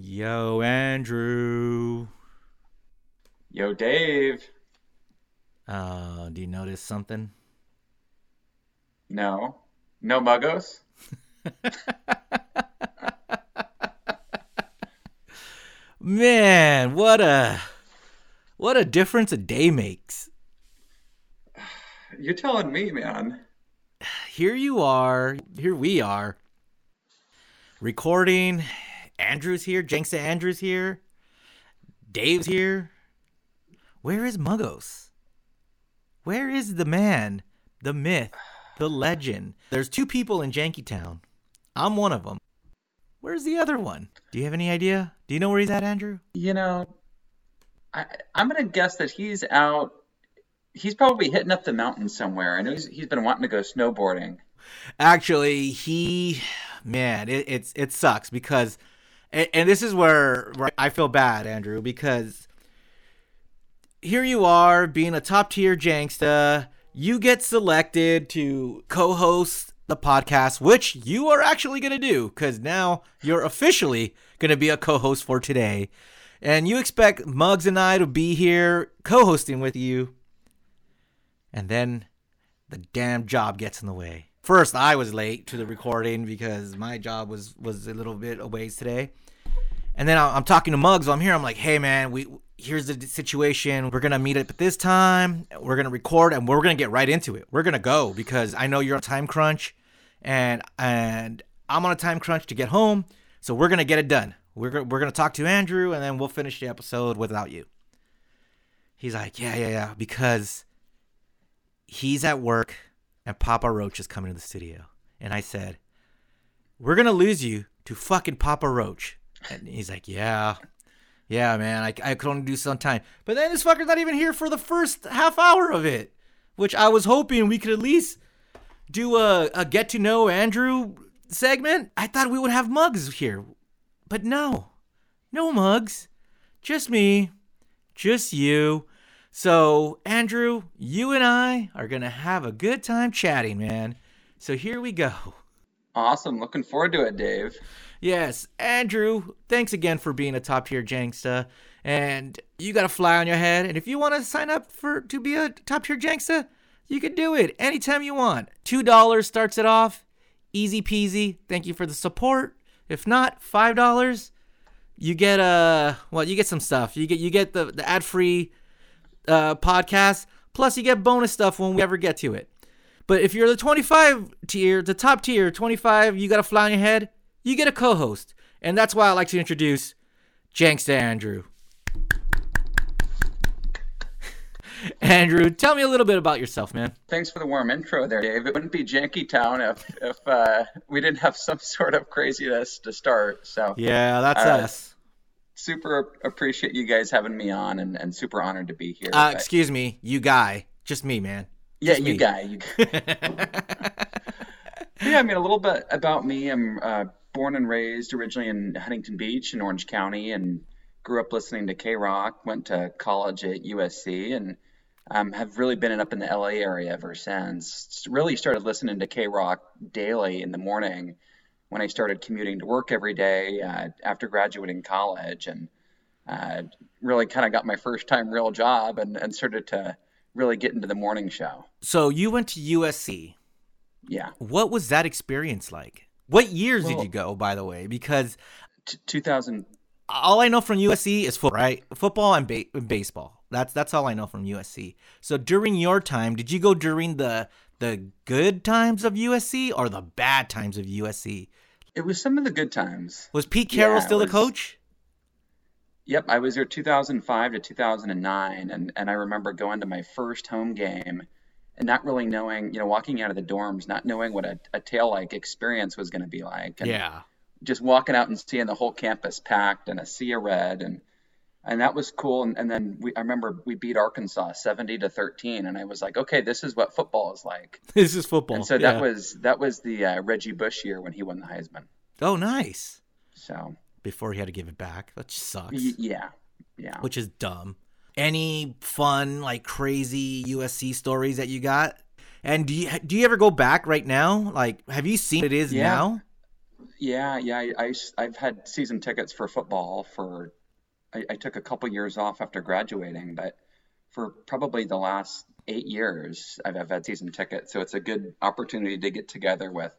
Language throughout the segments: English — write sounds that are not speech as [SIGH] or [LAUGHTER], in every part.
Yo, Andrew. Yo, Dave. Uh, do you notice something? No. No muggos? [LAUGHS] Man, what a what a difference a day makes. You're telling me, man. Here you are. Here we are. Recording. Andrew's here. Janksta Andrew's here. Dave's here. Where is Muggos? Where is the man, the myth, the legend? There's two people in Jankytown. I'm one of them. Where's the other one? Do you have any idea? Do you know where he's at, Andrew? You know, I, I'm going to guess that he's out. He's probably hitting up the mountain somewhere. I know he's, he's been wanting to go snowboarding. Actually, he, man, it, it's it sucks because, and, and this is where, where I feel bad, Andrew, because here you are being a top tier Janksta. You get selected to co host the podcast, which you are actually going to do because now you're officially going to be a co host for today. And you expect Muggs and I to be here co hosting with you. And then the damn job gets in the way. First, I was late to the recording because my job was was a little bit a ways today. And then I'm talking to Muggs. I'm here. I'm like, hey man, we here's the situation. We're gonna meet up at this time. We're gonna record, and we're gonna get right into it. We're gonna go because I know you're on time crunch, and and I'm on a time crunch to get home. So we're gonna get it done. We're we're gonna talk to Andrew, and then we'll finish the episode without you. He's like, yeah, yeah, yeah, because he's at work, and Papa Roach is coming to the studio, and I said, we're gonna lose you to fucking Papa Roach, and he's like, yeah. Yeah, man, I, I could only do some time. But then this fucker's not even here for the first half hour of it, which I was hoping we could at least do a, a get to know Andrew segment. I thought we would have Mugs here, but no, no Mugs, just me, just you. So, Andrew, you and I are going to have a good time chatting, man. So, here we go. Awesome. Looking forward to it, Dave. Yes, Andrew, thanks again for being a top tier Janksta. And you got a fly on your head. And if you want to sign up for to be a top tier Janksta, you can do it anytime you want. $2 starts it off. Easy peasy. Thank you for the support. If not, $5. You get uh well, you get some stuff. You get you get the, the ad-free uh podcast, plus you get bonus stuff when we ever get to it. But if you're the 25 tier, the top tier, 25, you got a fly on your head, you get a co-host. And that's why I like to introduce Janksta Andrew. [LAUGHS] Andrew, tell me a little bit about yourself, man. Thanks for the warm intro there, Dave. It wouldn't be Janky Town if if uh, we didn't have some sort of craziness to start. So Yeah, that's Uh, us. Super appreciate you guys having me on, and, and super honored to be here. Uh, excuse me, you guy. Just me, man. yeah, just you me. guy. You [LAUGHS] Yeah, I mean, a little bit about me. I'm uh, born and raised originally in Huntington Beach in Orange County and grew up listening to K Rock. Went to college at USC and um, have really been up in the LA area ever since. Really started listening to K Rock daily in the morning when I started commuting to work every day uh, after graduating college and uh, really kind of got my first time real job and, and started to really get into the morning show. so you went to USC. Yeah. What was that experience like? What years did you go, by the way? Because T- 2000. all I know from USC is football, right? Football and, ba- and baseball. That's that's all I know from USC. So during your time, did you go during the the good times of USC or the bad times of USC? It was some of the good times. Was Pete Carroll Yeah, still the coach? Yep, I was there 2005 to 2009, and, and I remember going to my first home game and not really knowing, you know, walking out of the dorms, not knowing what a, a tail like experience was going to be like. And Yeah. just walking out and seeing the whole campus packed and a sea of red and and that was cool and, and then we I remember we beat Arkansas 70 to 13 and I was like okay this is what football is like [LAUGHS] This is football. and so yeah. that was that was the uh, Reggie Bush year when he won the Heisman Oh, nice. so Before he had to give it back. That sucks. y- yeah yeah Which is dumb. Any fun, like crazy USC stories that you got? And do you do you ever go back right now? Like, have you seen what it is Yeah. now? Yeah, yeah. I, I, have had season tickets for football for, I, I took a couple years off after graduating, but for probably the last eight years, I've, I've had season tickets. So it's a good opportunity to get together with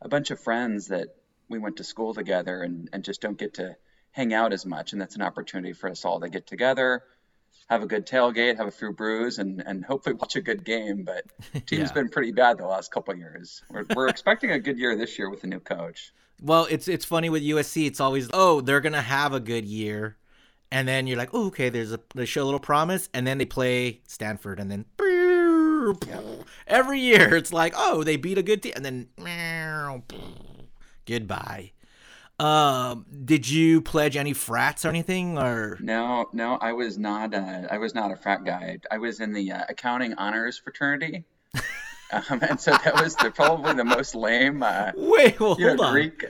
a bunch of friends that we went to school together and, and just don't get to hang out as much. And that's an opportunity for us all to get together, have a good tailgate, have a few brews, and, and hopefully watch a good game. But [LAUGHS] team's yeah. been pretty bad the last couple of years. We're, we're expecting a good year this year with the new coach. Well, it's it's funny with USC. It's always oh they're gonna have a good year, and then you're like oh okay there's a they show a little promise, and then they play Stanford, and then every year it's like oh they beat a good team, and then goodbye. Um, did you pledge any frats or anything, or no? No, I was not. A, I was not a frat guy. I was in the uh, accounting honors fraternity, [LAUGHS] um, and so that was the, probably the most lame. Uh, Wait, well, you hold on. Greek,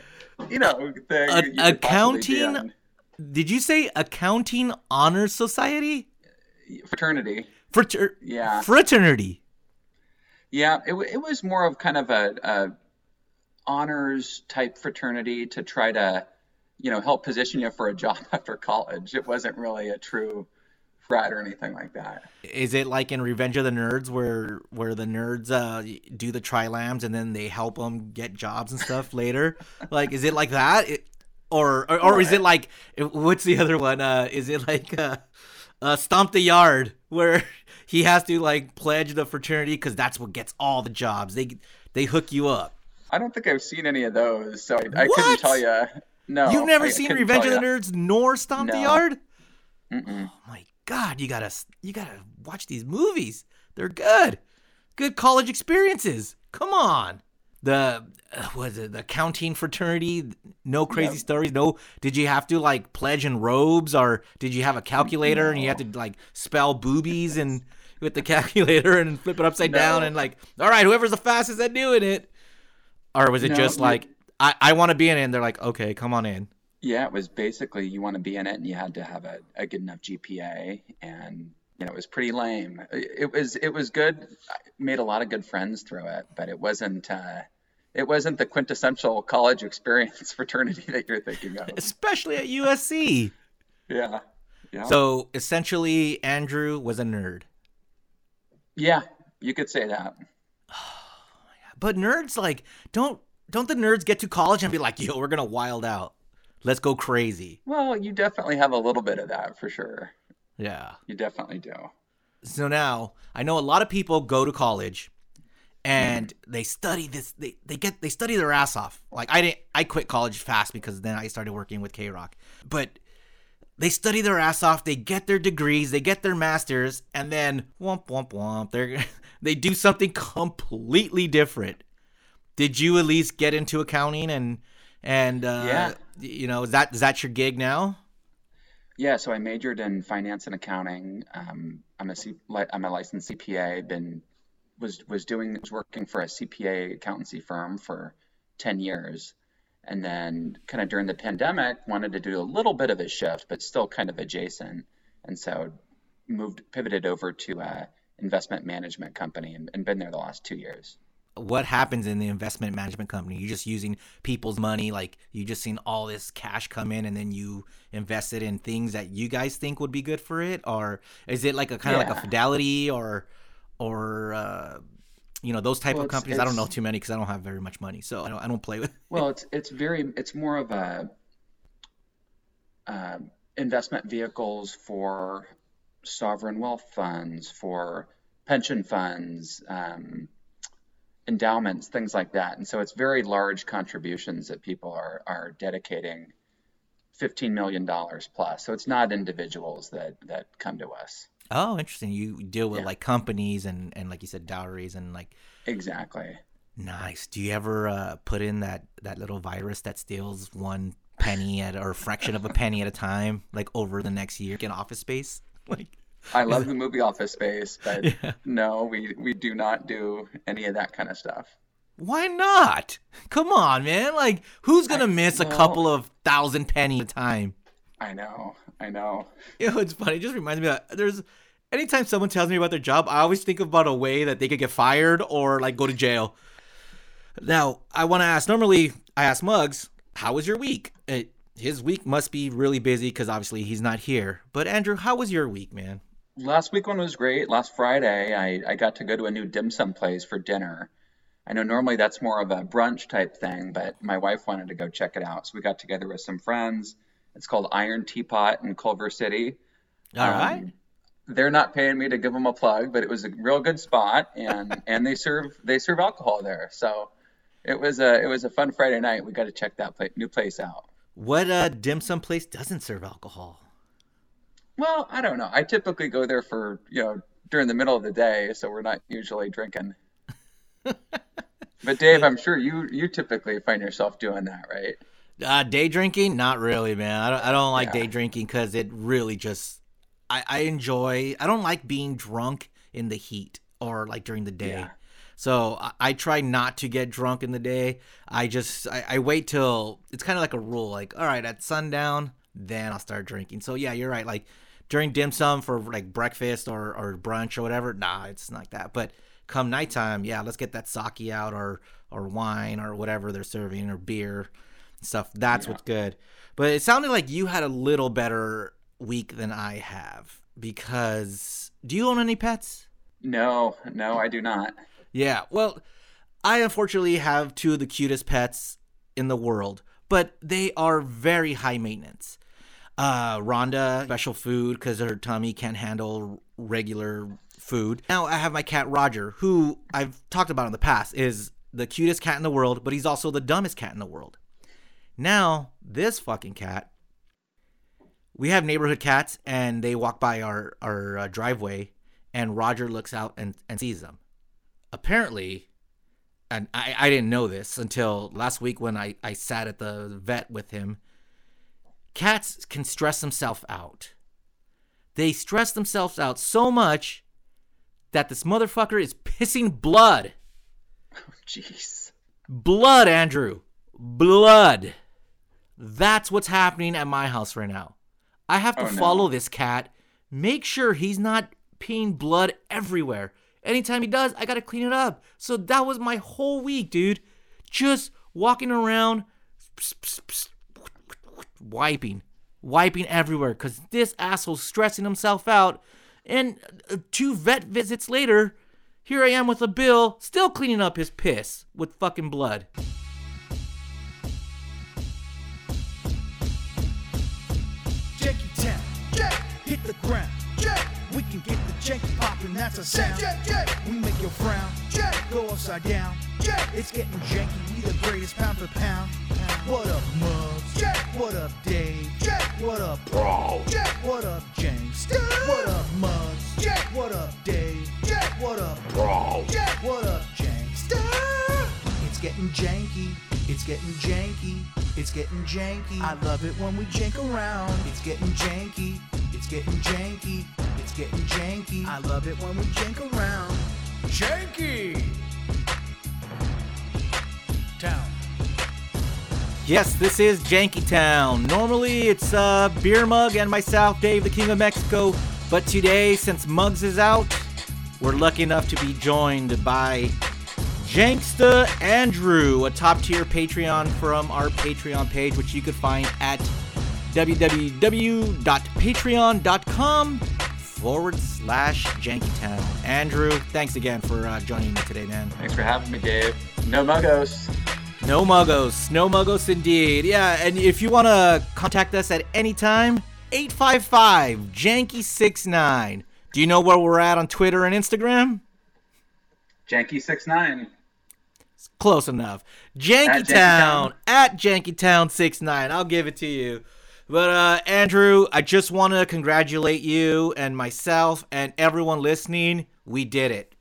you know, thing. A- you accounting. Did you say accounting honors society? Fraternity. Frater- yeah. Fraternity. Yeah, it, it was more of kind of a, a honors type fraternity to try to, you know, help position you for a job [LAUGHS] after college. It wasn't really a true frat or anything like that. Is it like in Revenge of the Nerds where where the nerds uh, do the Tri-Lambs and then they help them get jobs and stuff later? [LAUGHS] Like, is it like that? It, or, or, or is it like what's the other one? Uh, is it like uh, uh, stomp the yard where [LAUGHS] he has to like pledge the fraternity because that's what gets all the jobs. They they hook you up. I don't think I've seen any of those, so I, I couldn't tell you. No, you've never I, seen Revenge of the Nerds nor Stomp no. the Yard. Mm-mm. Oh my god, you gotta you gotta watch these movies. They're good, good college experiences. Come on. The uh, was it the counting fraternity? No crazy stories. No, did you have to like pledge in robes, or did you have a calculator no. and you had to like spell boobies and [LAUGHS] with the calculator and flip it upside no. down and like, all right, whoever's the fastest at doing it or was it no, just like I, I want to be in it and they're like, okay, come on in. Yeah, it was basically you want to be in it and you had to have a, a good enough GPA and you know, it was pretty lame. It was it was good. I made a lot of good friends through it, but it wasn't uh, it wasn't the quintessential college experience [LAUGHS] fraternity that you're thinking of. Especially at USC. [LAUGHS] yeah. Yeah. So essentially Andrew was a nerd. Yeah, you could say that. [SIGHS] But nerds like don't don't the nerds get to college and be like, "Yo, we're gonna wild out, let's go crazy." Well, you definitely have a little bit of that for sure. Yeah, you definitely do. So now I know a lot of people go to college and they study this they, they get they study their ass off like i didn't i quit college fast because then i started working with k-rock but they study their ass off they get their degrees they get their masters and then womp womp womp they're [LAUGHS] they do something completely different. Did you at least get into accounting and and uh, yeah, you know, is that is that your gig now? Yeah, so I majored in finance and accounting. Um, I'm a I'm a licensed CPA. Been was was doing was working for a CPA accountancy firm for ten years, and then kind of during the pandemic wanted to do a little bit of a shift, but still kind of adjacent, and so moved pivoted over to uh, investment management company and, and been there the last two years what happens in the investment management company? You're just using people's money like you just seen all this cash come in and then you invest it in things that you guys think would be good for it? Or is it like a kind of yeah. like a fidelity or or uh, you know those type well, of companies? It's, i don't know too many because i don't have very much money so i don't, I don't play with [LAUGHS] well it's it's very it's more of a uh, investment vehicles for sovereign wealth funds, for pension funds, um, endowments, things like that. And so it's very large contributions that people are, are dedicating $15 million plus. So it's not individuals that, that come to us. Oh, interesting. You deal with yeah. like companies and, and like you said, dowries and like. Exactly. Nice. Do you ever uh, put in that, that little virus that steals one penny at or fraction of a penny at a time, like over the next year in office space? [LAUGHS] Like I love the movie Office Space, but yeah. no, we we do not do any of that kind of stuff. Why not? Come on, man. Like, who's gonna I, miss well, a couple of thousand penny a time? I know, I know. You know, it's funny. It just reminds me that there's anytime someone tells me about their job, I always think about a way that they could get fired or like go to jail. Now, I want to ask. Normally, I ask Muggs, "How was your week?" It, his week must be really busy because obviously he's not here. But Andrew, how was your week, man? Last week one was great. Last Friday, I, I got to go to a new dim sum place for dinner. I know normally that's more of a brunch type thing, but my wife wanted to go check it out. So we got together with some friends. It's called Iron Teapot in Culver City. All right. Um, they're not paying me to give them a plug, but it was a real good spot, and [LAUGHS] and they serve they serve alcohol there. So it was a it was a fun Friday night. We got to check that pla- new place out. What uh, dim sum place doesn't serve alcohol? Well, I don't know. I typically go there for you know during the middle of the day, so we're not usually drinking. [LAUGHS] but Dave, I'm sure you you typically find yourself doing that, right? Uh, day drinking? Not really, man. I don't, I don't like Yeah. day drinking because it really just. I, I enjoy. I don't like being drunk in the heat or like during the day. Yeah. So I, I try not to get drunk in the day. I just I, I wait till it's kind of like a rule. Like all right, at sundown, then I'll start drinking. So yeah, you're right. Like during dim sum for like breakfast or or brunch or whatever. Nah, it's not like that. But come nighttime, yeah, let's get that sake out or or wine or whatever they're serving or beer stuff. That's what's good. But it sounded like you had a little better week than I have because do you own any pets? No, no, I do not. Yeah. Well, I unfortunately have two of the cutest pets in the world, but they are very high maintenance. Uh, Rhonda, special food because her tummy can't handle regular food. Now I have my cat Roger, who I've talked about in the past, is the cutest cat in the world, but he's also the dumbest cat in the world. Now, this fucking cat, we have neighborhood cats and they walk by our, our uh, driveway and Roger looks out and, and sees them. Apparently, and I, I didn't know this until last week when I, I sat at the vet with him. Cats can stress themselves out. They stress themselves out so much that this motherfucker is pissing blood. Oh, jeez. Blood, Andrew. Blood. That's what's happening at my house right now. I have to Oh, no. follow this cat, make sure he's not peeing blood everywhere. Anytime he does, I gotta clean it up. So that was my whole week, dude. Just walking around, wiping, wiping everywhere, because this asshole's stressing himself out. And uh, two vet visits later, here I am with a bill, still cleaning up his piss with fucking blood. Janky Town. Jack, hit the ground. Jack, we can get the janky poppin', that's a sound. Jack, Jack, we make your frown. Jack, go upside down. It's getting janky, we the greatest pound for pound. What up, Muggs? Jack, what up, Dave? Jack, what up, Bro? Jack, what up, James? What up, Muggs? Jack, what up, Dave? Jack, what up, Bro? Jack, what up, James? It's getting janky. It's getting janky. It's getting janky. I love it when we jank around. It's getting janky. It's getting janky. It's getting janky. I love it when we jank around. Janky. Yes, this is Janky Town. Normally it's uh, Beer Mug and myself, Dave, the King of Mexico. But today, since Mugs is out, we're lucky enough to be joined by Janksta Andrew, a top tier Patreon from our Patreon page, which you could find at www.patreon.com forward slash Jankytown. Andrew, thanks again for uh, joining me today, man. Thanks for having me, Dave. No muggos. No muggos. No muggos indeed. Yeah, and if you want to contact us at any time, 855 Janky69. Do you know where we're at on Twitter and Instagram? Janky69. Close enough. Jankytown Jankytown. at Jankytown69. I'll give it to you. But uh Andrew, I just want to congratulate you and myself and everyone listening. We did it.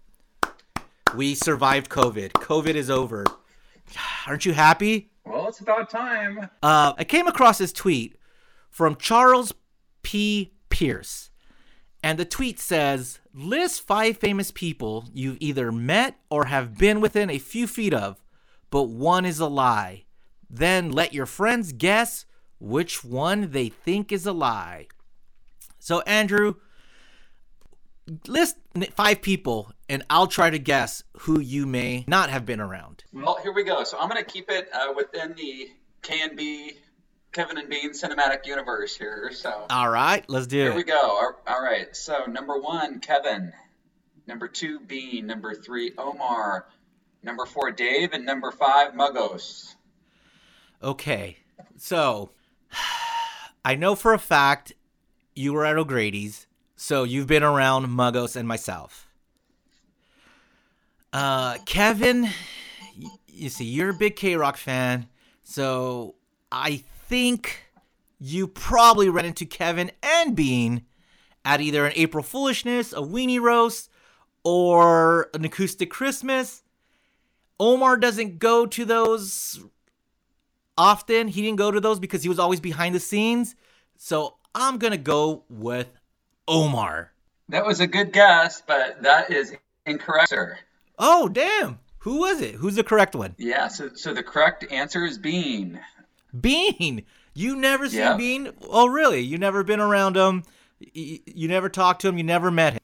We survived COVID. COVID is over. [SIGHS] Aren't you happy? Well, it's about time. Uh, I came across this tweet from Charles P. Pierce. And the tweet says List five famous people you've either met or have been within a few feet of, but one is a lie. Then let your friends guess which one they think is a lie. So, Andrew, list five people, and I'll try to guess who you may not have been around. Well, here we go. So I'm going to keep it uh, within the K and B Kevin and Bean cinematic universe here. So All right, let's do here we go. All- All right. So number one, Kevin. Number two, Bean. Number three, Omar. Number four, Dave, and number five, Muggos. Okay, so [SIGHS] I know for a fact you were at O'Grady's, so you've been around Muggos and myself. Uh, Kevin, you see, you're a big K Rock fan, so I think you probably ran into Kevin and Bean at either an April Foolishness, a Weenie Roast, or an Acoustic Christmas. Omar doesn't go to those often. He didn't go to those because he was always behind the scenes. So I'm gonna go with Omar. That was a good guess, but that is incorrect, sir. Oh damn! Who was it? Who's the correct one? Yeah. So, so the correct answer is Bean. Bean. You never seen Yeah. Bean? Oh really? You never been around him? You never talked to him? You never met him?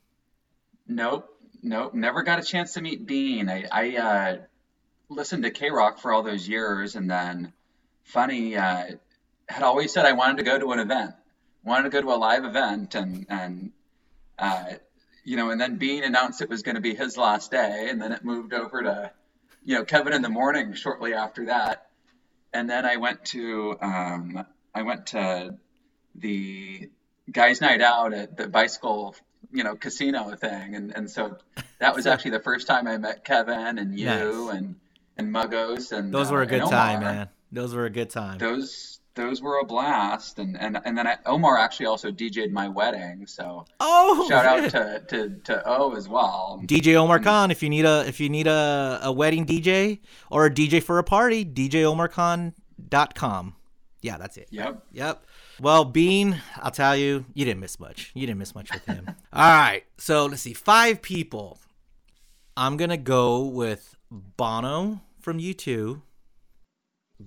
Nope, nope, never got a chance to meet Bean. I, I uh, listened to K Rock for all those years, and then funny uh, had always said I wanted to go to an event, wanted to go to a live event, and and uh, you know, and then Bean announced it was going to be his last day, and then it moved over to you know Kevin in the morning shortly after that, and then I went to um, I went to the guys' night out at the bicycle, you know, casino thing, and and so that was actually the first time I met Kevin and you Nice. and and Muggos and Those uh, were a good and time, man. Those were a good time. Those those were a blast, and and and then I, Omar actually also DJ'd my wedding, so Oh, shout out to [LAUGHS] to to O as well. DJ Omar Khan. If you need a if you need a, a wedding DJ or a DJ for a party, DJOmarKhan.com. Yeah, that's it. Yep. Yep. Well, Bean, I'll tell you, you didn't miss much. You didn't miss much with him. [LAUGHS] All right. So let's see. Five people. I'm going to go with Bono from U2,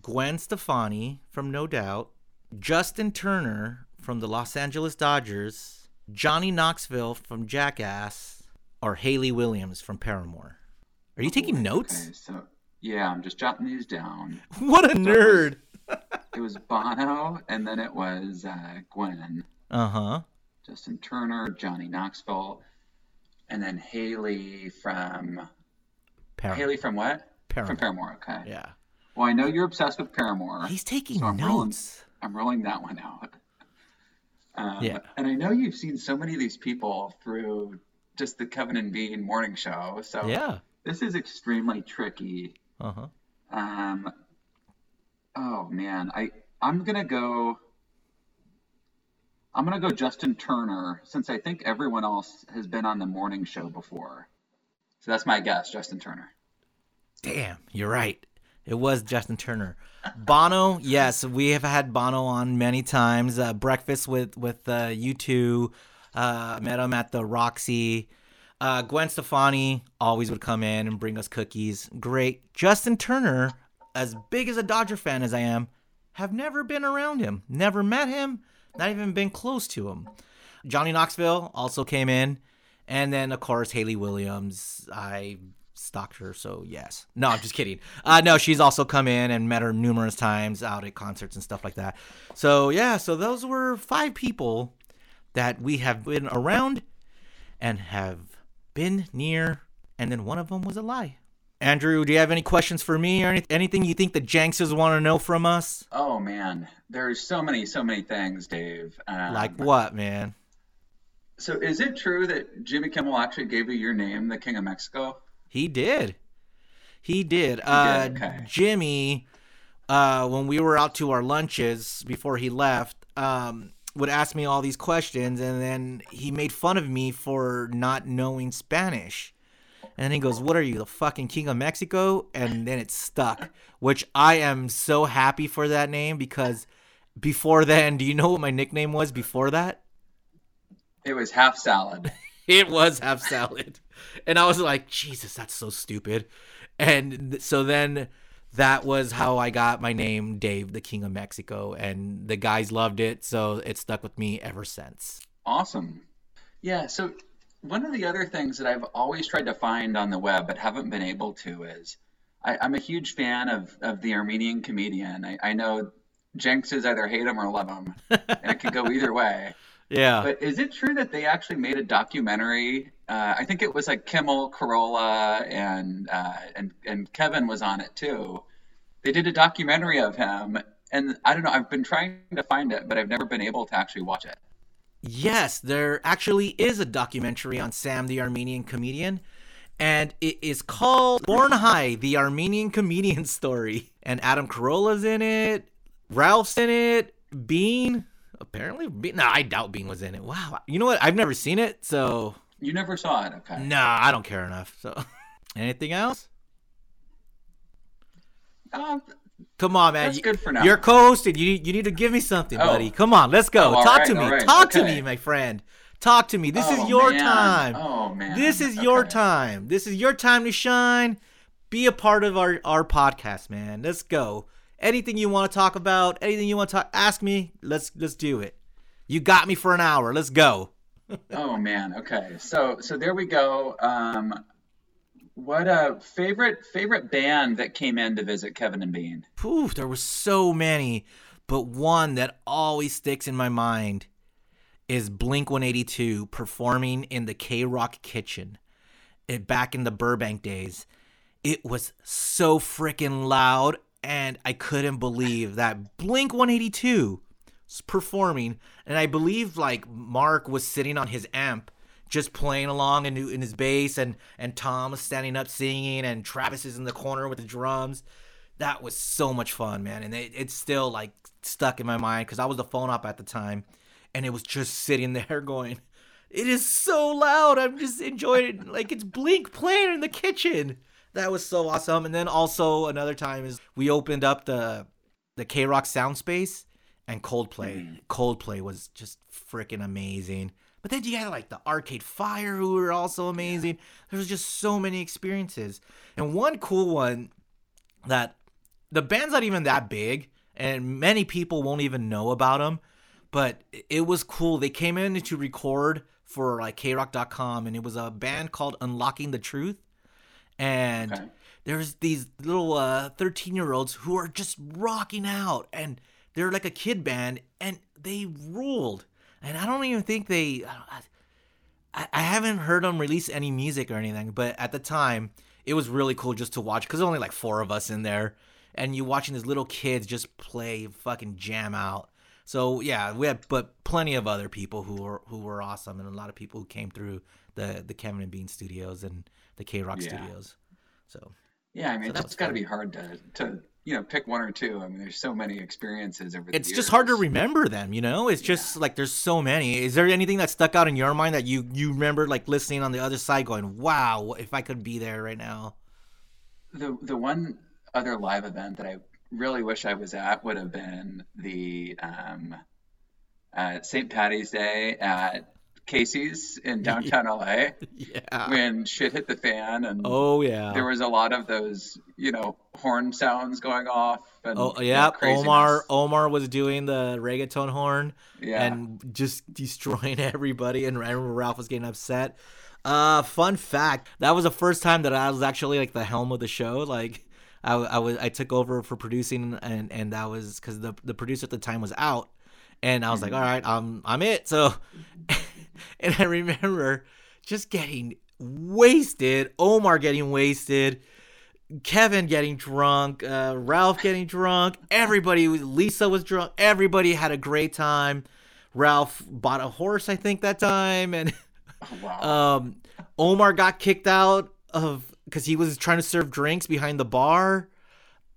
Gwen Stefani from No Doubt, Justin Turner from the Los Angeles Dodgers, Johnny Knoxville from Jackass, or Hayley Williams from Paramore. Are you taking notes? Okay, so yeah, I'm just jotting these down. [LAUGHS] What a nerd. [LAUGHS] It was Bono, and then it was uh, Gwen. Uh huh. Justin Turner, Johnny Knoxville, and then Hayley from Paramore. Hayley from what? Paramore. From Paramore. Okay. Yeah. Well, I know you're obsessed with Paramore. He's taking So I'm rolling- notes. I'm rolling that one out. Um, Yeah. And I know you've seen so many of these people through just the Kevin and Bean morning show. So Yeah. this is extremely tricky. Uh huh. Um, oh man, I I'm gonna go. I'm gonna go Justin Turner since I think everyone else has been on the morning show before. So that's my guess, Justin Turner. Damn, you're right. It was Justin Turner. Bono, yes, we have had Bono on many times. Uh, breakfast with with uh, U2. Uh, met him at the Roxy. Uh, Gwen Stefani always would come in and bring us cookies. Great. Justin Turner, as big as a Dodger fan as I am, have never been around him. Never met him. Not even been close to him. Johnny Knoxville also came in. And then, of course, Hayley Williams. I stalked her, so yes. No, I'm just kidding. Uh, no, she's also come in and met her numerous times out at concerts and stuff like that. So, yeah, so those were five people that we have been around and have been near, and then one of them was a lie. Andrew, do you have any questions for me or any, anything you think the Jankses want to know from us? Oh man, there's so many, so many things, Dave. Um, Like what, man? So is it true that Jimmy Kimmel actually gave you your name, the King of Mexico? He did. He did. Uh, okay. Jimmy, uh, when we were out to our lunches before he left, um, would ask me all these questions, and then he made fun of me for not knowing Spanish. And he goes, "What are you, the fucking king of Mexico?" And then it stuck, which I am so happy for that name because before then, do you know what my nickname was before that? It was half salad. [LAUGHS] it was half salad and i was like jesus that's so stupid and so then that was how i got my name dave the king of mexico and the guys loved it so it stuck with me ever since Awesome. Yeah, so one of the other things that I've always tried to find on the web but haven't been able to is I, am a huge fan of, of the Armenian comedian. I, I know Jenks is either hate him or love him, and it could go either way. [LAUGHS] Yeah. But is it true that they actually made a documentary? Uh, I think it was like Kimmel, Carolla, and uh, and and Kevin was on it too. They did a documentary of him, and I don't know. I've been trying to find it, but I've never been able to actually watch it. Yes, there actually is a documentary on Sam the Armenian comedian, and it is called Born High: The Armenian Comedian Story. And Adam Carolla's in it, Ralph's in it, Bean. Apparently, Bean. No, I doubt Bean was in it. Wow. You know what? I've never seen it, so. You never saw it, okay? Nah, I don't care enough. So, [LAUGHS] anything else? Uh, Come on, man. That's good for now. You're co-hosting. You you need to give me something, Oh. buddy. Come on, let's go. Oh, Talk right, to me. right, Talk to me, my friend. Talk to me. This is Oh, your man. time. Oh man. This is your time. This is your time to shine. Be a part of our our podcast, man. Let's go. Anything you want to talk about, anything you want to talk, ask me. Let's let's do it. You got me for an hour. Let's go. [LAUGHS] Oh man. Okay. So so there we go. Um, what a favorite favorite band that came in to visit Kevin and Bean. Poof, there were so many, but one that always sticks in my mind is Blink 182 performing in the K Rock kitchen it, back in the Burbank days. It was so freaking loud, and I couldn't believe that Blink 182 was performing, and I believe like Mark was sitting on his amp. Just playing along in, in his bass, and and Tom was standing up singing, and Travis is in the corner with the drums that was so much fun, man. And it, it's still like stuck in my mind because I was the phone op at the time, and it was just sitting [LAUGHS] there going, "It is so loud." I'm just enjoying it like it's Blink playing in the kitchen. That was so awesome. And then also another time is we opened up the the K Rock sound space and Coldplay. Mm-hmm. Coldplay was just freaking amazing. But then you had like the Arcade Fire, who were also amazing. There was just so many experiences. And one cool one that the band's not even that big and many people won't even know about them but it was cool they came in to record for like krock.com and it was a band called unlocking the truth and Okay. there's these little uh 13 year olds who are just rocking out and they're like a kid band and they ruled and i don't even think they I, I haven't heard them release any music or anything, but at the time, it was really cool just to watch because there's only like four of us in there, and you watching these little kids just play fucking jam out. So yeah, we had but plenty of other people who were who were awesome, and a lot of people who came through the the Kevin and Bean Studios and the K Rock Yeah. Studios. So Yeah, I mean, that it's got to be hard to to you know pick one or two. I mean, there's so many experiences over it's years. just hard to remember them, you know. It's just like there's so many. Is there anything that stuck out in your mind that you you remember like listening on the other side, going, "Wow, if I could be there right now." The the one other live event that I really wish I was at would have been the um, uh, St. Patty's Day at Casey's in [LAUGHS] downtown LA Yeah. when shit hit the fan and Oh yeah. there was a lot of those you know horn sounds going off. And, Oh yeah. Omar Omar was doing the reggaeton horn Yeah. and just [LAUGHS] destroying everybody and I remember Ralph was getting upset. Uh fun fact, that was the first time that I was actually like the helm of the show like I, I was I took over for producing and and that was cuz the the producer at the time was out and I was like, "All right, I'm I'm it." So [LAUGHS] [LAUGHS] and I remember just getting wasted, Omar getting wasted, Kevin getting drunk, uh, Ralph getting drunk, everybody, Lisa was drunk, everybody had a great time. Ralph bought a horse, I think, that time, and Oh, [LAUGHS] um, Omar got kicked out of because he was trying to serve drinks behind the bar.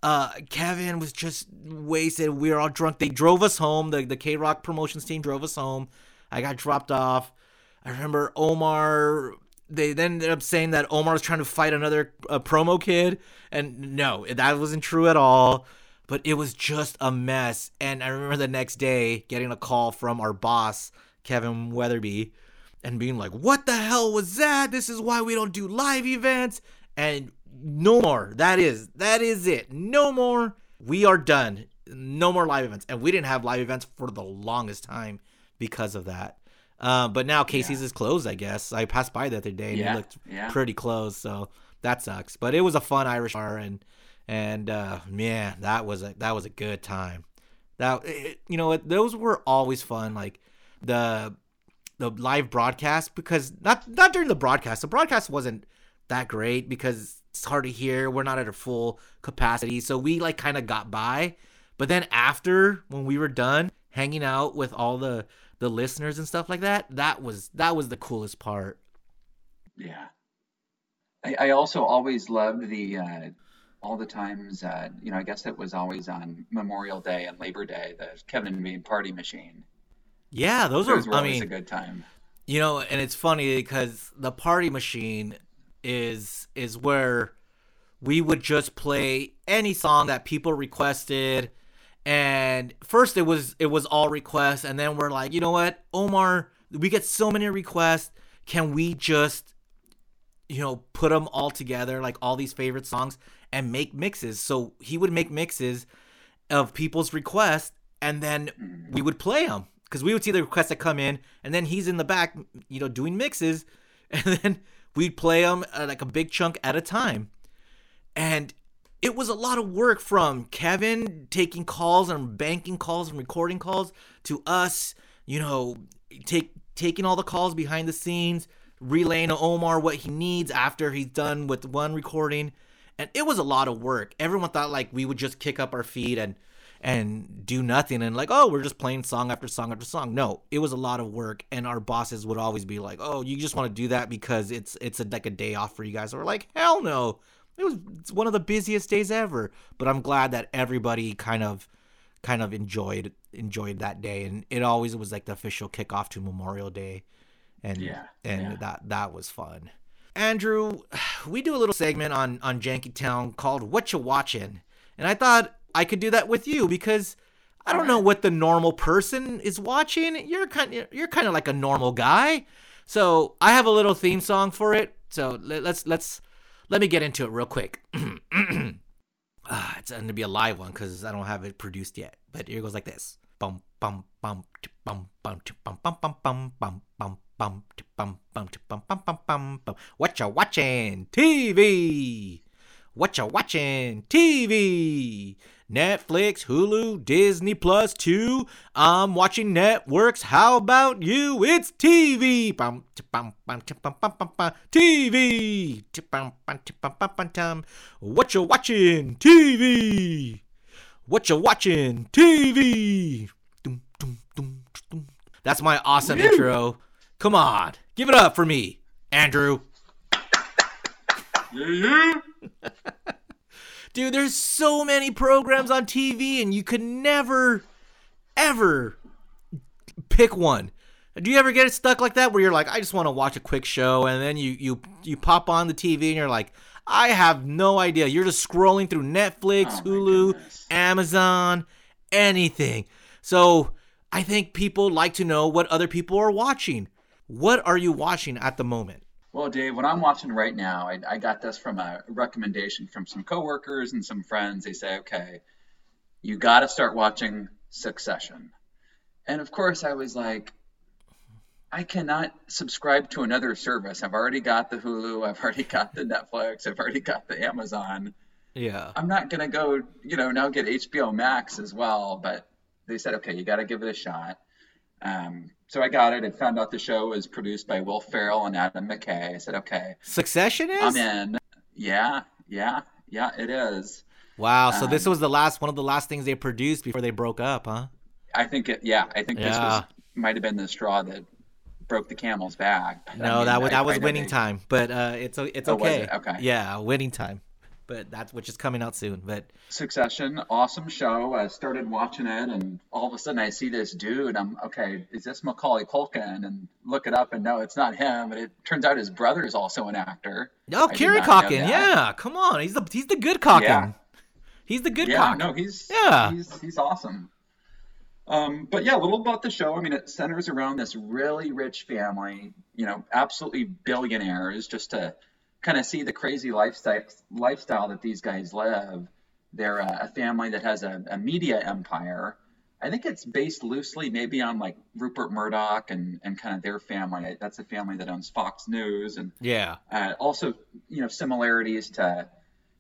Uh, Kevin was just wasted. We were all drunk. They drove us home. The the K Rock promotions team drove us home. I got dropped off. I remember Omar. They then ended up saying that Omar was trying to fight another uh, promo kid, and no, that wasn't true at all. But it was just a mess. And I remember the next day getting a call from our boss, Kevin Weatherly, and being like, "What the hell was that? This is why we don't do live events." And no more. That is that is it. No more. We are done. No more live events. And we didn't have live events for the longest time because of that. Uh, but now Casey's is closed, I guess. I passed by the other day and Yeah, it looked yeah. pretty closed, so that sucks. But it was a fun Irish bar, and and uh, man, that was a that was a good time. That it, you know what, those were always fun. Like the the live broadcast because not not during the broadcast. The broadcast wasn't that great because it's hard to hear. We're not at a full capacity, so we like kind of got by. But then after when we were done hanging out with all the the listeners and stuff like that, that was that was the coolest part. Yeah. I, I also always loved the uh, all the times. Uh, you know, I guess it was always on Memorial Day and Labor Day. The Kevin and Bean party machine. Yeah, those, Those were. were I always mean, a good time. You know, and it's funny because the party machine is is where we would just play any song that people requested and first it was it was all requests and then we're like, you know what? Omar, we get so many requests, can we just you know, put them all together like all these favorite songs and make mixes. So he would make mixes of people's requests and then we would play them because we would see the requests that come in and then he's in the back you know doing mixes [LAUGHS] and then we'd play them uh, like a big chunk at a time and it was a lot of work from kevin taking calls and banking calls and recording calls to us you know take taking all the calls behind the scenes relaying to omar what he needs after he's done with one recording. And it was a lot of work. Everyone thought like we would just kick up our feet and and do nothing and like oh we're just playing song after song after song. No it was a lot of work. And our bosses would always be like oh you just want to do that because it's it's a, like a day off for you guys. And we're like hell no it was it's one of the busiest days ever but i'm glad that everybody kind of kind of enjoyed enjoyed that day. And it always was like the official kickoff to memorial day. And Yeah, and yeah. that that was fun. Andrew [SIGHS] we do a little segment on on jankytown called what you watching and i thought i could do that with you because i don't know what the normal person is watching. You're kind of you're kind of like a normal guy. So i have a little theme song for it. So let, let's let's let me get into it real quick ah, it's going to be a live one because i don't have it produced yet but here goes like this bum bum bum bum bum bum bum bum bum bum bum bum bum bum bum bum bum bum bum what you watching tv what you watching? Tv netflix hulu disney plus 2 i'm watching networks. How about you? It's tv tv what you watching? Tv what you watching? TV. That's my awesome intro. Come on, give it up for me, Andrew. [LAUGHS] Dude, there's so many programs on TV, and you could never, ever pick one. Do you ever get stuck like that where you're like, I just want to watch a quick show, and then you you you pop on the TV and you're like, I have no idea. You're just scrolling through Netflix, Oh Hulu. Amazon, anything. So I think people like to know what other people are watching. What are you watching at the moment? Well, Dave, what I'm watching right now, I, I got this from a recommendation from some coworkers and some friends. They say, okay, you got to start watching Succession. And of course, I was like, I cannot subscribe to another service. I've already got the Hulu, [LAUGHS] I've already got the Netflix, I've already got the Amazon. Yeah. I'm not going to go, you know, now get HBO Max as well. But they said, okay, you got to give it a shot. Um, so I got it. I found out the show was produced by Will Ferrell and Adam McKay. I said, okay, Succession is? I'm in. Yeah, yeah, yeah, it is. Wow, so this Um, was the last one of the last things they produced before they broke up, huh? I think it. Yeah, I think this was might have been the straw that broke the camel's back. But, I No, mean, that was I- that was I winning time, but uh, it's it's Oh, okay. it? Okay. Yeah, winning time, but that's which is coming out soon. But Succession, awesome show. I started watching it, and all of a sudden I see this dude. I'm okay. Is this Macaulay Culkin? And look it up, and no, it's not him. And it turns out his brother is also an actor. oh, Kieran Culkin, yeah, come on, he's the he's the good Culkin. Yeah. He's the good yeah, no, he's Yeah. he's he's awesome. Um, but yeah, a little about the show. I mean, it centers around this really rich family, you know, absolutely billionaires, just to kind of see the crazy lifestyle lifestyle that these guys live. They're a, a family that has a, a media empire. I think it's based loosely maybe on like Rupert Murdoch and, and kind of their family. That's a family that owns Fox News and Yeah. uh, also you know similarities to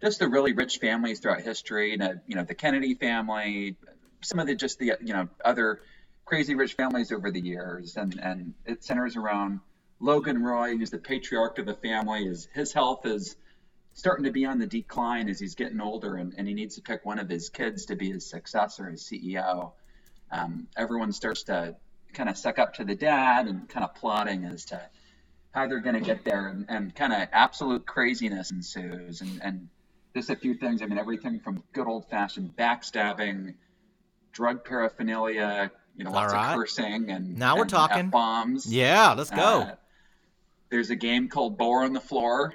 just the really rich families throughout history. You know, you know the Kennedy family, some of the just the you know other crazy rich families over the years, and and it centers around Logan Roy, who's the patriarch of the family. Is his health is starting to be on the decline as he's getting older, and, and he needs to pick one of his kids to be his successor as CEO. Um, everyone starts to kind of suck up to the dad and kind of plotting as to how they're going to get there, and, and kind of absolute craziness ensues, and, and just a few things. I mean, everything from good old fashioned backstabbing, drug paraphernalia, you know, lots right. of cursing, and Now we're and talking. bombs. Yeah, let's go. Uh, there's a game called Boar on the Floor.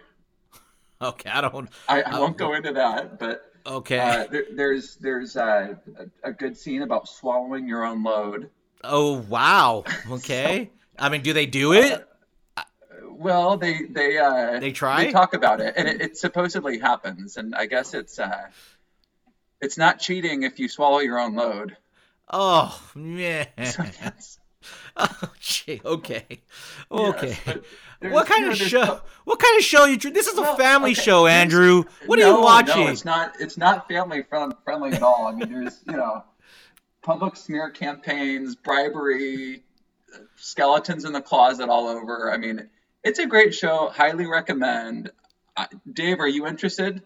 okay, I don't. I, I won't go into that, but Okay. uh, there, there's there's uh, a, a good scene about swallowing your own load. oh wow. [LAUGHS] Okay. I mean, do they do it? Well, they they uh, They try? they talk about it, and it, it supposedly happens. And I guess it's uh, it's not cheating if you swallow your own load. Oh [LAUGHS] man. Yes. [LAUGHS] Oh gee. Okay. Okay. Yes, but what kind you know, of show? What kind of show you? This is a Well, family okay, show, Andrew. What are you watching? No, it's not. It's not family friendly at all. I mean, there's you know, public smear campaigns, bribery, skeletons in the closet all over. I mean, it's a great show. Highly recommend. Dave, are you interested?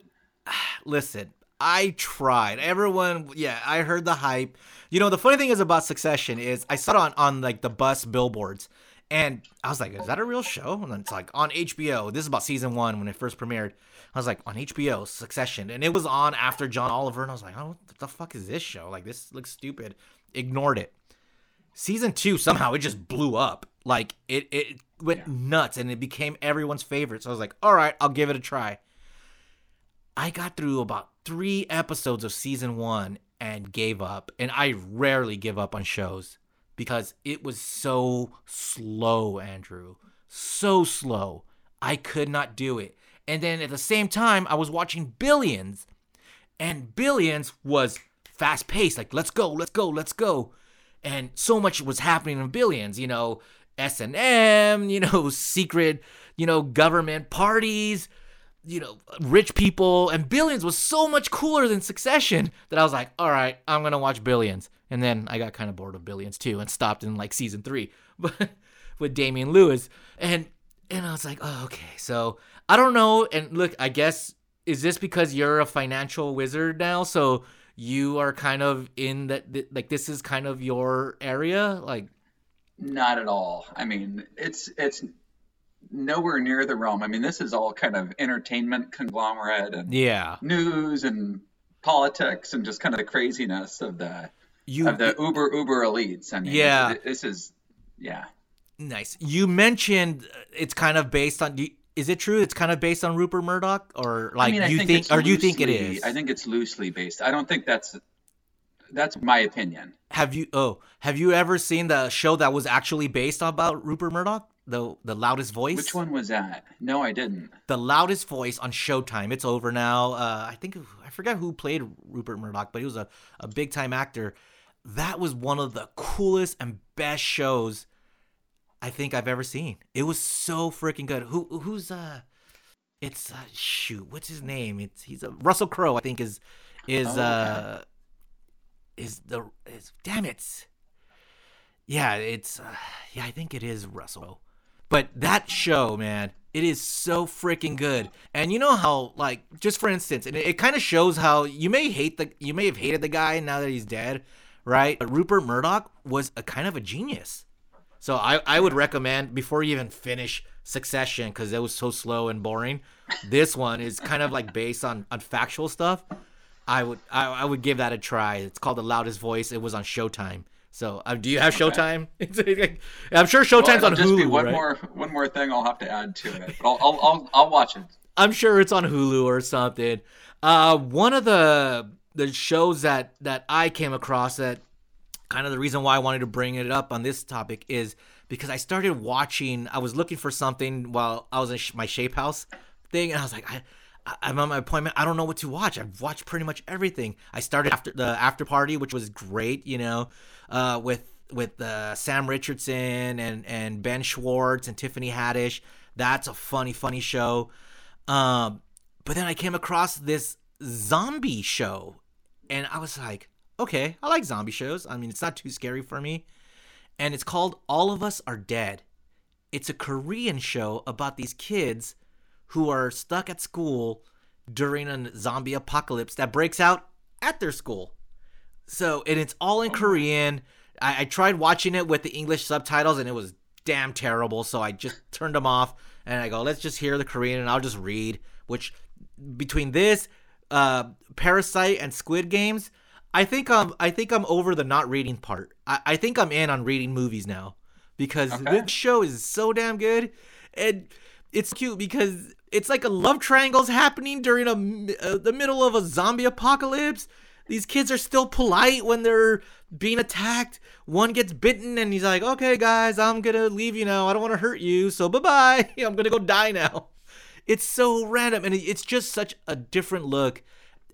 [SIGHS] Listen, I tried. Everyone, yeah, I heard the hype. You know, the funny thing is about Succession is I saw it on on like the bus billboards, and I was like, "Is that a real show?" And then it's like on HBO. This is about season one when it first premiered. I was like, on HBO, Succession, and it was on after John Oliver, and I was like, "Oh, what the fuck is this show? Like, this looks stupid." Ignored it. Season two somehow it just blew up. Like it it went nuts, and it became everyone's favorite. So I was like, "All right, I'll give it a try." I got through about three episodes of season one and gave up. And I rarely give up on shows because it was so slow, Andrew. So slow. I could not do it. And then at the same time, I was watching Billions, and Billions was fast paced. Like, let's go, let's go, let's go. And so much was happening in Billions, you know, S and M, you know, [LAUGHS] secret, you know, government parties, you know, rich people, and Billions was so much cooler than Succession that I was like, all right, I'm gonna watch Billions. And then I got kind of bored of Billions too, and stopped in like season three, [LAUGHS] but with Damian Lewis, and and I was like, oh, okay. So I don't know. And look, I guess is this because you're a financial wizard now? So you are kind of in that, th- like this is kind of your area, like. Not at all. I mean, it's it's nowhere near the realm. I mean, this is all kind of entertainment conglomerate and Yeah, news and politics and just kind of the craziness of the you of the uber uber elites. I mean, Yeah. th- this is yeah. nice. You mentioned uh, it's kind of based on. Is it true? It's kind of based on Rupert Murdoch, or like I mean, I you think, think, or do you think it is? I think it's loosely based. I don't think that's that's my opinion. have you? Oh, have you ever seen the show that was actually based about Rupert Murdoch? The the loudest voice. Which one was that? No, I didn't. the loudest voice on Showtime. It's over now. Uh, I think I forgot who played Rupert Murdoch, but he was a, a big time actor. That was one of the coolest and best shows I think I've ever seen. It was so freaking good. Who who's uh it's uh, shoot, what's his name? It's he's a Russell Crowe, I think is is Oh, uh is the is damn it. Yeah, it's uh, yeah, I think it is Russell. But that show, man, it is so freaking good. And you know how, like, just for instance, and it, it kind of shows how you may hate the, you may have hated the guy now that he's dead, right? But Rupert Murdoch was a kind of a genius. So I, I would recommend before you even finish Succession because it was so slow and boring. This one is kind of like based on, on factual stuff. I would I, I would give that a try. It's called The Loudest Voice. It was on Showtime. So uh, do you have Showtime? [LAUGHS] I'm sure Showtime's Well, on just Hulu. be one right? more one more thing I'll have to add to it. But I'll I'll I'll, I'll watch it. I'm sure it's on Hulu or something. Uh, one of the the shows that that I came across that kind of the reason why I wanted to bring it up on this topic is because I started watching. I was looking for something while I was in sh- my Shape House thing, and I was like, I- I'm on my appointment. I don't know what to watch. I've watched pretty much everything. I started after the after party, which was great. You know, uh, with with uh, Sam Richardson and and Ben Schwartz and Tiffany Haddish. That's a funny, funny show. Um, but then I came across this zombie show, and I was like, okay, I like zombie shows. I mean, it's not too scary for me. And it's called All of Us Are Dead. It's a Korean show about these kids who are stuck at school during a zombie apocalypse that breaks out at their school. So, and it's all in Korean. I, I tried watching it with the English subtitles and it was damn terrible. So I just [LAUGHS] turned them off and I go, let's just hear the Korean and I'll just read. Which between this, uh, Parasite and Squid Games, I think I'm I think I'm over the not reading part. I, I think I'm in on reading movies now because Okay. this show is so damn good and it's cute because it's like a love triangle's happening during a, uh, the middle of a zombie apocalypse. These kids are still polite when they're being attacked. One gets bitten and he's like, "Okay, guys, I'm gonna leave you now. I don't want to hurt you, so bye bye. [LAUGHS] I'm gonna go die now." It's so random and it's just such a different look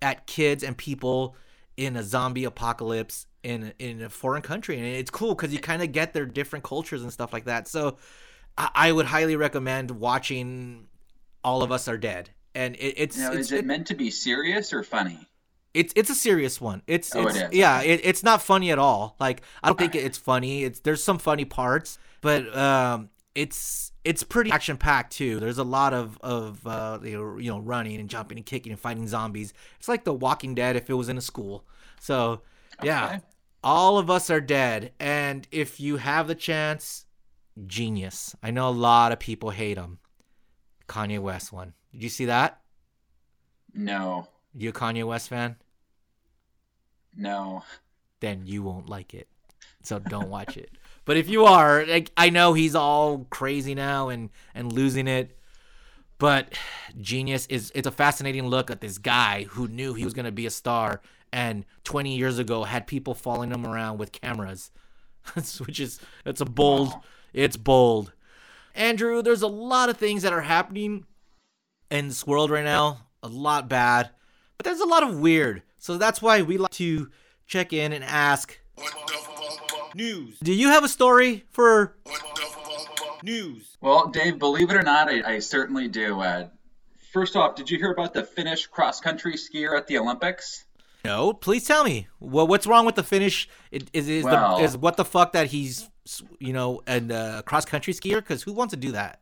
at kids and people in a zombie apocalypse in in a foreign country, and it's cool because you kind of get their different cultures and stuff like that. So, I, I would highly recommend watching All of Us Are Dead, and it, it's Now, it's is it meant to be serious or funny? it's it's a serious one. It's Oh, it's it is. yeah, it, it's not funny at all. Like I don't think it's funny. It's there's some funny parts, but um, it's it's pretty action packed too. There's a lot of of uh, you know, running and jumping and kicking and fighting zombies. It's like The Walking Dead if it was in a school. So yeah, Okay. all of us are dead. And if you have the chance, genius. I know a lot of people hate him. Kanye West one. Did you see that? No, You a Kanye West fan? no. then you won't like it. So don't watch it. But if you are, like, I know he's all crazy now and and losing it. But Genius is it's a fascinating look at this guy who knew he was gonna be a star and 20 years ago had people following him around with cameras, [LAUGHS] which is it's a bold, it's bold. Andrew, there's a lot of things that are happening in this world right now. A lot bad, but there's a lot of weird. So that's why we like to check in and ask News. Do you have a story for News. Well, Dave, believe it or not, I, I certainly do. Uh, first off, did you hear about the Finnish cross country skier at the Olympics? No, please tell me. Well, what's wrong with the finish? It- Is is Well- the is what the fuck that he's you know and a uh, cross country skier? Because who wants to do that?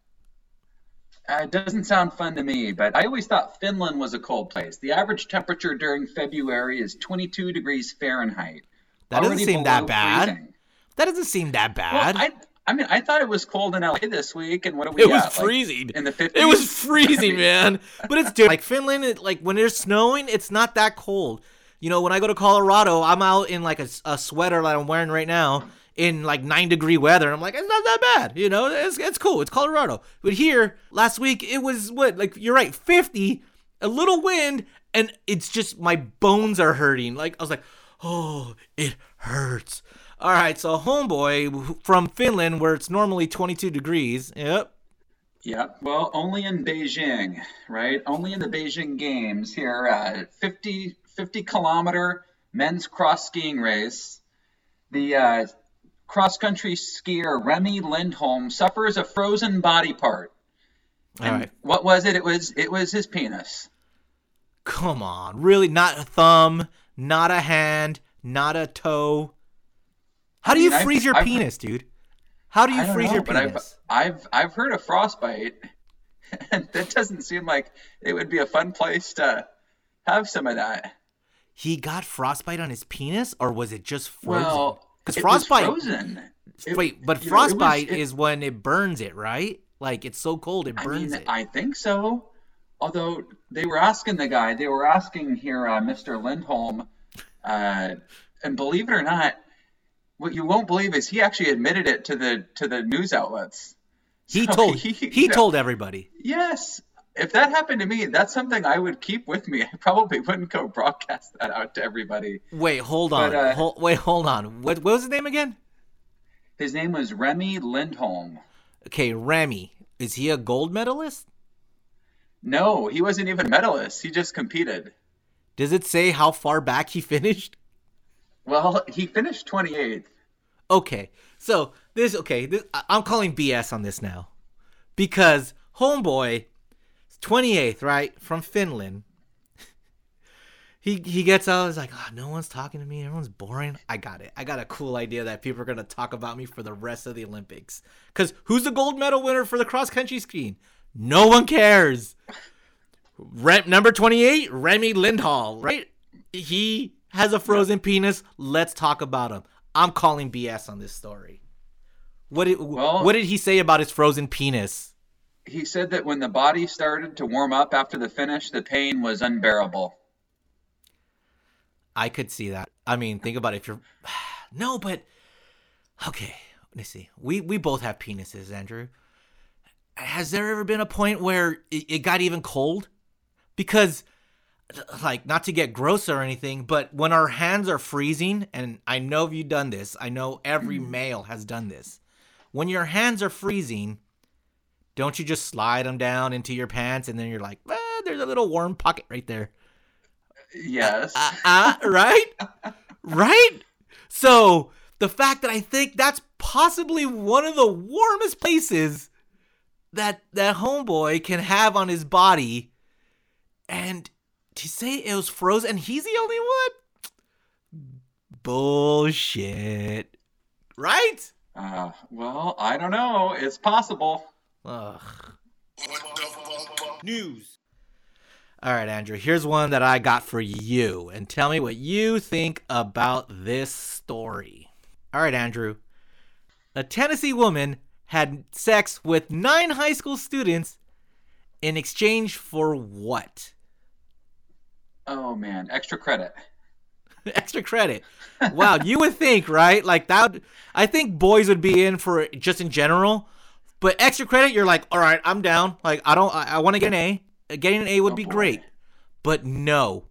Uh, it doesn't sound fun to me, but I always thought Finland was a cold place. The average temperature during February is 22 degrees Fahrenheit. That doesn't seem that bad. freezing. That doesn't seem that Well, bad. I, I mean, I thought it was cold in LA this week, and what do we it was got? Like, freezing. in the 50s. It was freezing, [LAUGHS] man. But it's dude, like Finland. It, like when it's snowing, it's not that cold. You know, when I go to Colorado, I'm out in like a, a sweater that I'm wearing right now in like nine degree weather. I'm like, it's not that bad. You know, it's it's cool. It's Colorado. But here last week, it was what like you're right, 50, a little wind, and it's just my bones are hurting. Like I was like, oh, it hurts. All right, so homeboy from Finland, where it's normally 22 degrees. Yep. Yep. Well, only in Beijing, right? Only in the Beijing Games here. Uh, 50, 50 kilometer men's cross skiing race. The uh, cross country skier Remi Lindholm suffers a frozen body part. And right. What was it? It was it was his penis. Come on, really? Not a thumb, not a hand, not a toe. How do mean, you I've- freeze your I've- penis, dude? How do you I freeze know, your but I've, penis? I've I've heard of frostbite, [LAUGHS] and that doesn't seem like it would be a fun place to have some of that. He got frostbite on his penis, or was it just frozen? Well, because frostbite. frozen. It- wait, but you know, was- frostbite it- is when it burns it, right? Like it's so cold it I burns mean, it. I think so. Although they were asking the guy, they were asking here, uh, Mr. Lindholm, uh, and believe it or not, what you won't believe is he actually admitted it to the to the news outlets. he So told [LAUGHS] he, know, [LAUGHS] told everybody. Yes. If that happened to me, that's something I would keep with me. [LAUGHS] I probably wouldn't go broadcast that out to everybody. Wait, hold on. But, uh, Hol- wait, hold on. What, what was his name again? His name was Remi Lindholm. Okay, Remi. Is he a gold medalist? No, he wasn't even a medalist. He just competed. Does it say how far back he finished? Well, he finished 28th. Okay, so this okay. This, I'm calling BS on this now because homeboy, 28th, right from Finland. He he gets out. He's like, oh, no one's talking to me. Everyone's boring. I got it. I got a cool idea that people are gonna talk about me for the rest of the Olympics. Cause who's the gold medal winner for the cross country skiing? No one cares. Rem, number 28, Remi Lindhall, right? He has a frozen penis. Let's talk about him. I'm calling BS on this story. What did Well- what did he say about his frozen penis? He said that when the body started to warm up after the finish, the pain was unbearable. I could see that. I mean, think about it. If you're [SIGHS] no, but okay. Let me see. We we both have penises, Andrew. Has there ever been a point where it, it got even cold? Because, like, not to get gross or anything, but when our hands are freezing, and I know you've done this. I know every mm-hmm. male has done this. When your hands are freezing, don't you just slide them down into your pants, and then you're like, ah, there's a little warm pocket right there. Yes. uh, right? [LAUGHS] right? So the fact that I think that's possibly one of the warmest places that that homeboy can have on his body, and to say it was frozen and he's the only one, bullshit, right? Uh, well, I don't know. It's possible. Ugh. News. All right, Andrew, here's one that I got for you. And tell me what you think about this story. All right, Andrew. A Tennessee woman had sex with nine high school students in exchange for what? Oh man, extra credit. [LAUGHS] Extra credit. Wow, you would think, right? Like that. would- I think boys would be in for just in general, but extra credit, you're like, all right, I'm down. Like I don't, I, I want to get an A. Getting an A would Oh, be great, but no,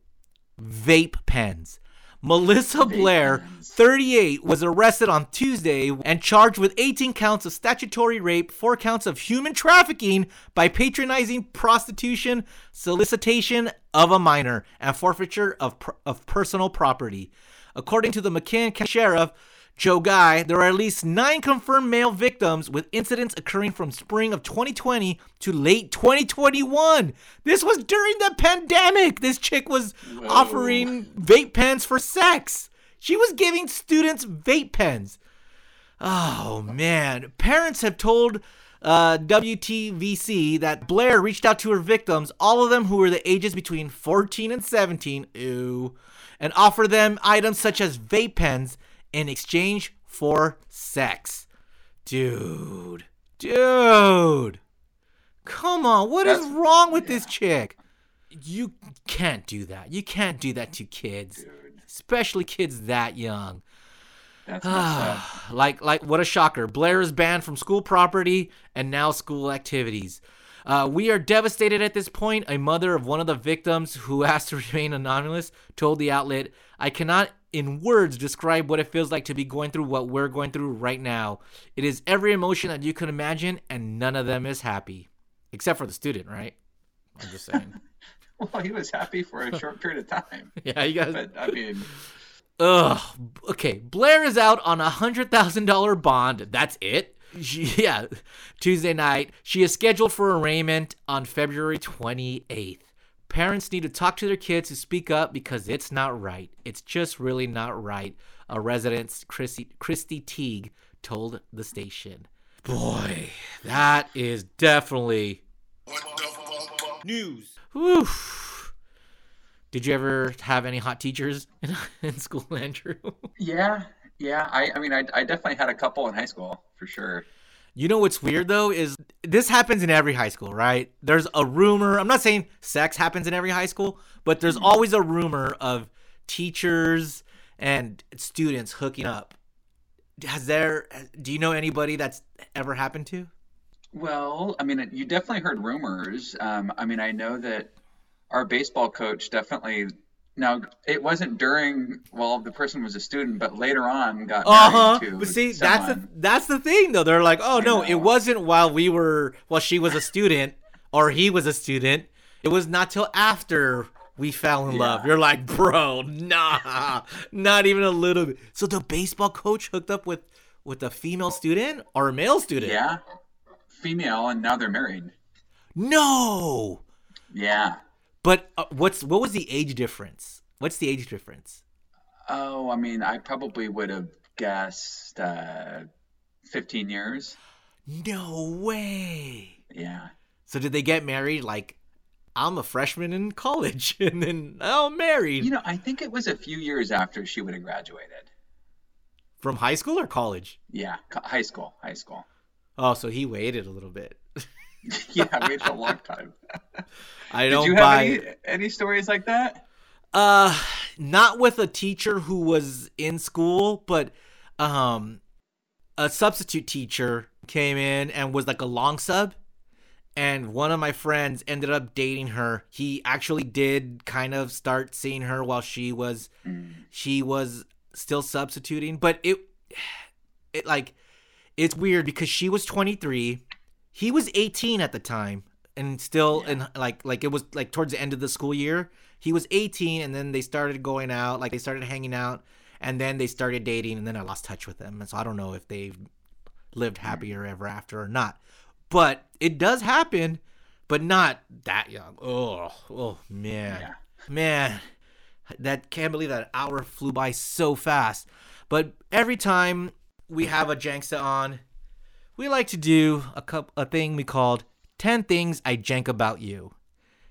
vape pens. Melissa Blair, pens. 38, was arrested on Tuesday and charged with 18 counts of statutory rape, 4 counts of human trafficking by patronizing prostitution, solicitation of a minor, and forfeiture of, of personal property. According to the County Sheriff, Joe Guy, there are at least nine confirmed male victims with incidents occurring from spring of 2020 to late 2021. This was during the pandemic. This chick was offering vape pens for sex. She was giving students vape pens. Oh man, parents have told uh, WTVC that Blair reached out to her victims, all of them who were the ages between 14 and 17, ew, and offered them items such as vape pens in exchange for sex. Dude, dude, come on, what is That's- wrong with this chick? You can't do that. You can't do that to kids, especially kids that young. That's [SIGHS] messed up. like like what a shocker blair is banned from school property and now school activities uh, we are devastated at this point a mother of one of the victims who [LAUGHS] asked to remain anonymous told the outlet i cannot in words describe what it feels like to be going through what we're going through right now it is every emotion that you could imagine and none of them is happy except for the student right i'm just saying [LAUGHS] Well, he was happy for a short period of time. [LAUGHS] yeah you guys But I mean, Ugh. Okay, Blair is out on a hundred thousand dollar bond. That's it. She, [LAUGHS] yeah, Tuesday night. She is scheduled for arraignment on February twenty eighth. Parents need to talk to their kids to speak up because it's not right. It's just really not right. A resident, Christy, Christy Teague, told the station. Boy, that is definitely news. Whew. Did you ever have any hot teachers in, [LAUGHS] in school, Andrew? yeah, yeah. I, I mean, I, I definitely had a couple in high school for sure. You know what's weird though is this happens in every high school, right? There's a rumor. I'm not saying sex happens in every high school, but there's always a rumor of teachers and students hooking up. Has there? Do you know anybody that's ever happened to? Well, I mean, you definitely heard rumors. Um, I mean, I know that our baseball coach definitely. Now, it wasn't during while the person was a student, but later on got Uh married to But see, that's the that's the thing though. They're like, oh You no, know. it wasn't while we were while she was a student or he was a student. It was not till after we fell in love. You're like, bro, nah, not even a little bit. So the baseball coach hooked up with with a female student or a male student? Yeah, female, and now they're married. No. Yeah. But uh, what's what was the age difference? What's the age difference? Oh, I mean, I probably would have guessed uh, 15 years. No way. Yeah. So did they get married like I'm a freshman in college [LAUGHS] and then oh, I'm married You know, I think it was a few years after she would have graduated. from high school or college? Yeah, high school, high school. Oh, so he waited a little bit. [LAUGHS] yeah, I waited a long time. [LAUGHS] I don't you buy have any, any stories like that? Uh, not with a teacher who was in school, but um, a substitute teacher came in and was like a long sub, and one of my friends ended up dating her. He actually did kind of start seeing her while she was she was still substituting, but it it like it's weird because she was 23, he was 18 at the time and still and like like it was like towards the end of the school year. He was 18 and then they started going out like they started hanging out and then they started dating and then i lost touch with them. And so i don't know if they've lived hmm. happier ever after or not. But it does happen but not that young. Oh oh man. Yeah. man. That can't believe that hour flew by so fast. But every time we have a janksta on we like to do a cup a thing we called 10 things I jank about you.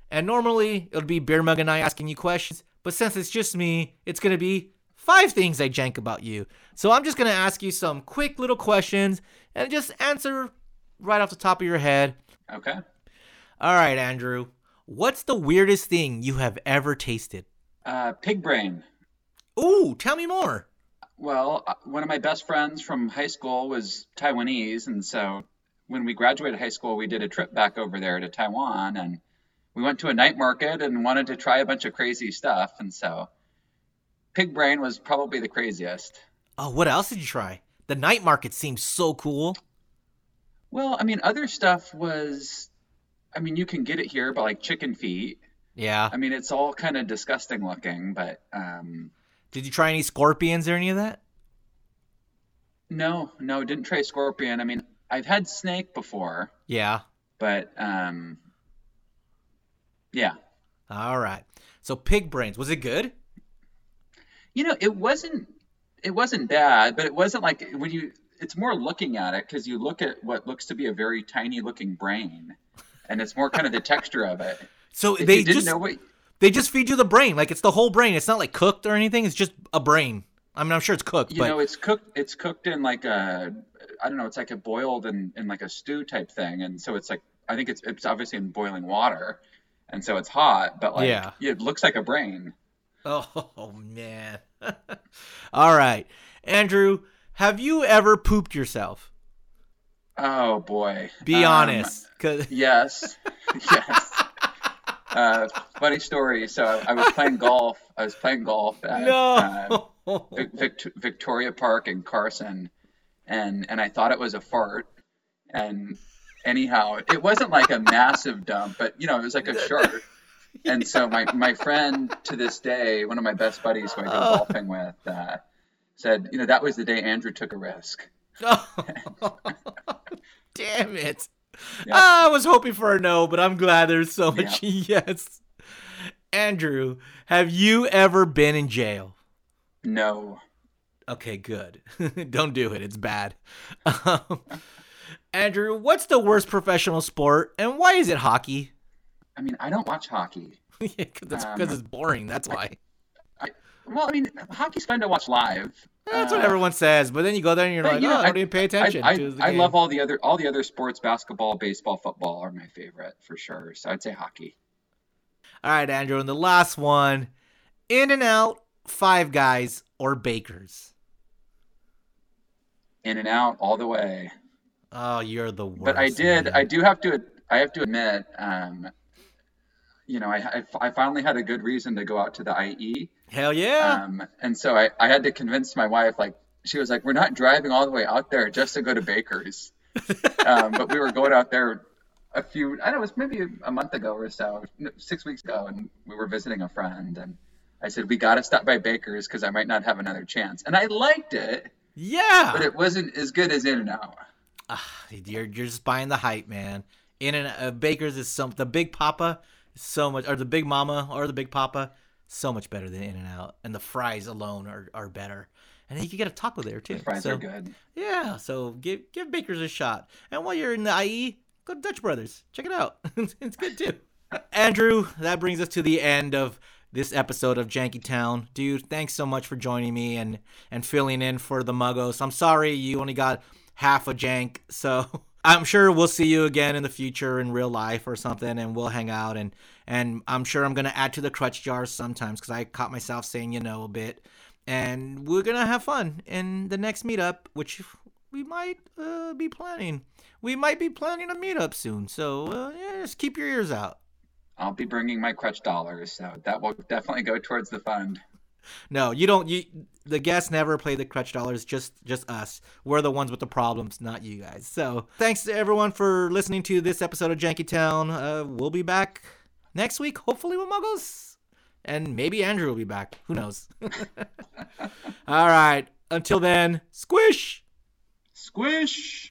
And normally it would be Beer Mug and I asking you questions, but since it's just me, it's going to be five things I jank about you. So I'm just going to ask you some quick little questions and just answer right off the top of your head. Okay. All right, Andrew. What's the weirdest thing you have ever tasted? Uh, pig brain. Ooh, tell me more. Well, uh, one of my best friends from high school was Taiwanese, and so when we graduated high school, we did a trip back over there to Taiwan, and we went to a night market and wanted to try a bunch of crazy stuff, and so pig brain was probably the craziest. Oh, what else did you try? The night market seems so cool. Well, I mean, other stuff was, I mean, you can get it here, but like chicken feet. Yeah. I mean, it's all kind of disgusting looking, but um, Did you try any scorpions or any of that? no, no, didn't try scorpion. I mean, I've had snake before, Yeah. but um, yeah. All right. So pig brains, was it good? You know, it wasn't it wasn't bad, but it wasn't like when you it's more looking at it because you look at what looks to be a very tiny looking brain and it's more kind of the texture of it. So If they just know what they just feed you the brain, like it's the whole brain. It's not like cooked or anything. It's just a brain. I mean, I'm sure it's cooked, you but know, it's cooked it's cooked in like a I don't know, it's like a boiled in, in like a stew type thing. And so it's like I think it's it's obviously in boiling water. And so it's hot, but like Yeah. it looks like a brain. oh [LAUGHS] man. [LAUGHS] All right, Andrew, have you ever pooped yourself? Oh boy. Be Um, honest, 'cause- Yes. [LAUGHS] yes. Uh, funny story. So I, I was playing golf. I was playing golf at uh. Vic- Victoria Park in Carson, and and I thought it was a fart. And anyhow, it wasn't like a massive dump, but you know, it was like a shark. And so my [LAUGHS] my friend to this day, one of my best buddies who I go Oh. golfing with, uh, said, you know, that was the day Andrew took a risk. [LAUGHS] Damn it. Yeah. I was hoping for a no, but I'm glad there's so much [LAUGHS] yes. Andrew, have you ever been in jail? No. Okay, good. [LAUGHS] Don't do it. It's bad. [LAUGHS] Um, Andrew, what's the worst professional sport and why is it hockey? I mean, I don't watch hockey. yeah, Because it's, Um, 'cause it's boring. That's why. Well, I mean, hockey's fun to watch live. That's Uh, what everyone says. But then you go there and you're like, you oh, I don't even pay attention I, to the I, I love all the other all the other sports, basketball, baseball, football are my favorite for sure. So I'd say hockey. All right, Andrew, and the last one In and Out, Five Guys, or Bakers. In and out all the way. Oh, you're the worst. But I did. man. I do have to. I have to admit. Um, you know, I, I, I finally had a good reason to go out to the IE. Hell yeah. Um, and so I, I had to convince my wife, like, she was like, we're not driving all the way out there just to go to Baker's. [LAUGHS] um, but we were going out there a few. I don't know. It was maybe a month ago or so, six weeks ago, and we were visiting a friend, and I said we got to stop by Baker's because I might not have another chance, and I liked it, Yeah. but it wasn't as good as In and Out. Ah, you're you're just buying the hype, man. In and uh, Baker's is some the Big Papa is so much, or the Big Mama, or the Big Papa, so much better than In and Out, and the fries alone are, are better. And you can get a taco there too. The fries so, are good. Yeah, so give give Baker's a shot. And while you're in the IE, go to Dutch Brothers. Check it out. [LAUGHS] it's good too. [LAUGHS] Andrew, that brings us to the end of this episode of Janky Town. Dude, thanks so much for joining me and and filling in for the Muggos. I'm sorry you only got half a jank, so [LAUGHS] I'm sure we'll see you again in the future in real life or something and we'll hang out and and I'm sure I'm to add to the crutch jars sometimes cuz I caught myself saying you know a bit and we're gonna have fun in the next meetup, which we might uh, be planning. We might be planning a meetup soon, so uh, yeah, just keep your ears out. I'll be bringing my crutch dollars, so that will definitely go towards the fund. No, you don't. You the guests never play the crutch dollars. Just just us. We're the ones with the problems, not you guys. So thanks to everyone for listening to this episode of Janky Town. Uh, we'll be back next week, hopefully with Muggles. And maybe Andrew will be back. Who knows? [LAUGHS] All right. Until then, squish. Squish!